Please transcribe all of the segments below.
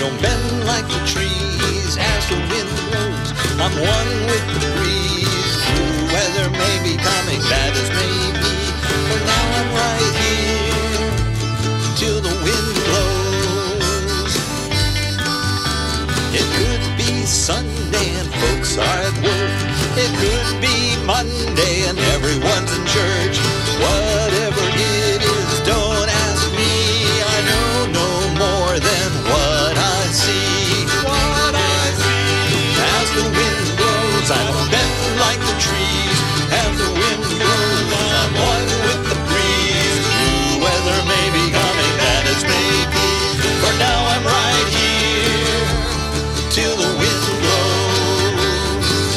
like the trees as the wind blows. I'm one with the breeze. Blue weather may be coming, bad as may be. But now I'm right here till the wind blows. It could be Sunday and folks are at work. It could be Monday and everyone's in church. Till the wind blows.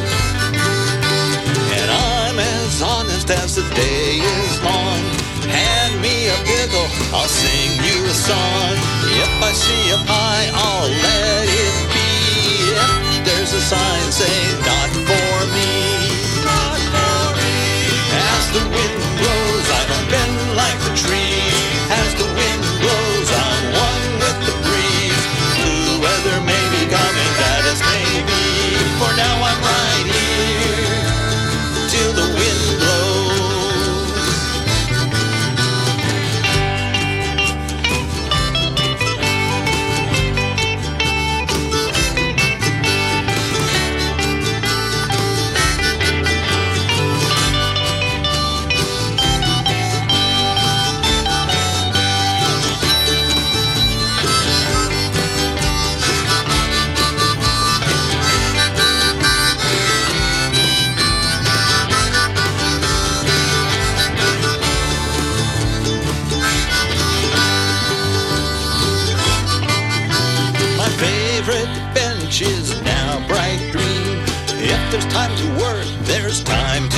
And I'm as honest as the day is long. Hand me a pickle, I'll sing you a song. Bench is now bright green. If there's time to work, there's time to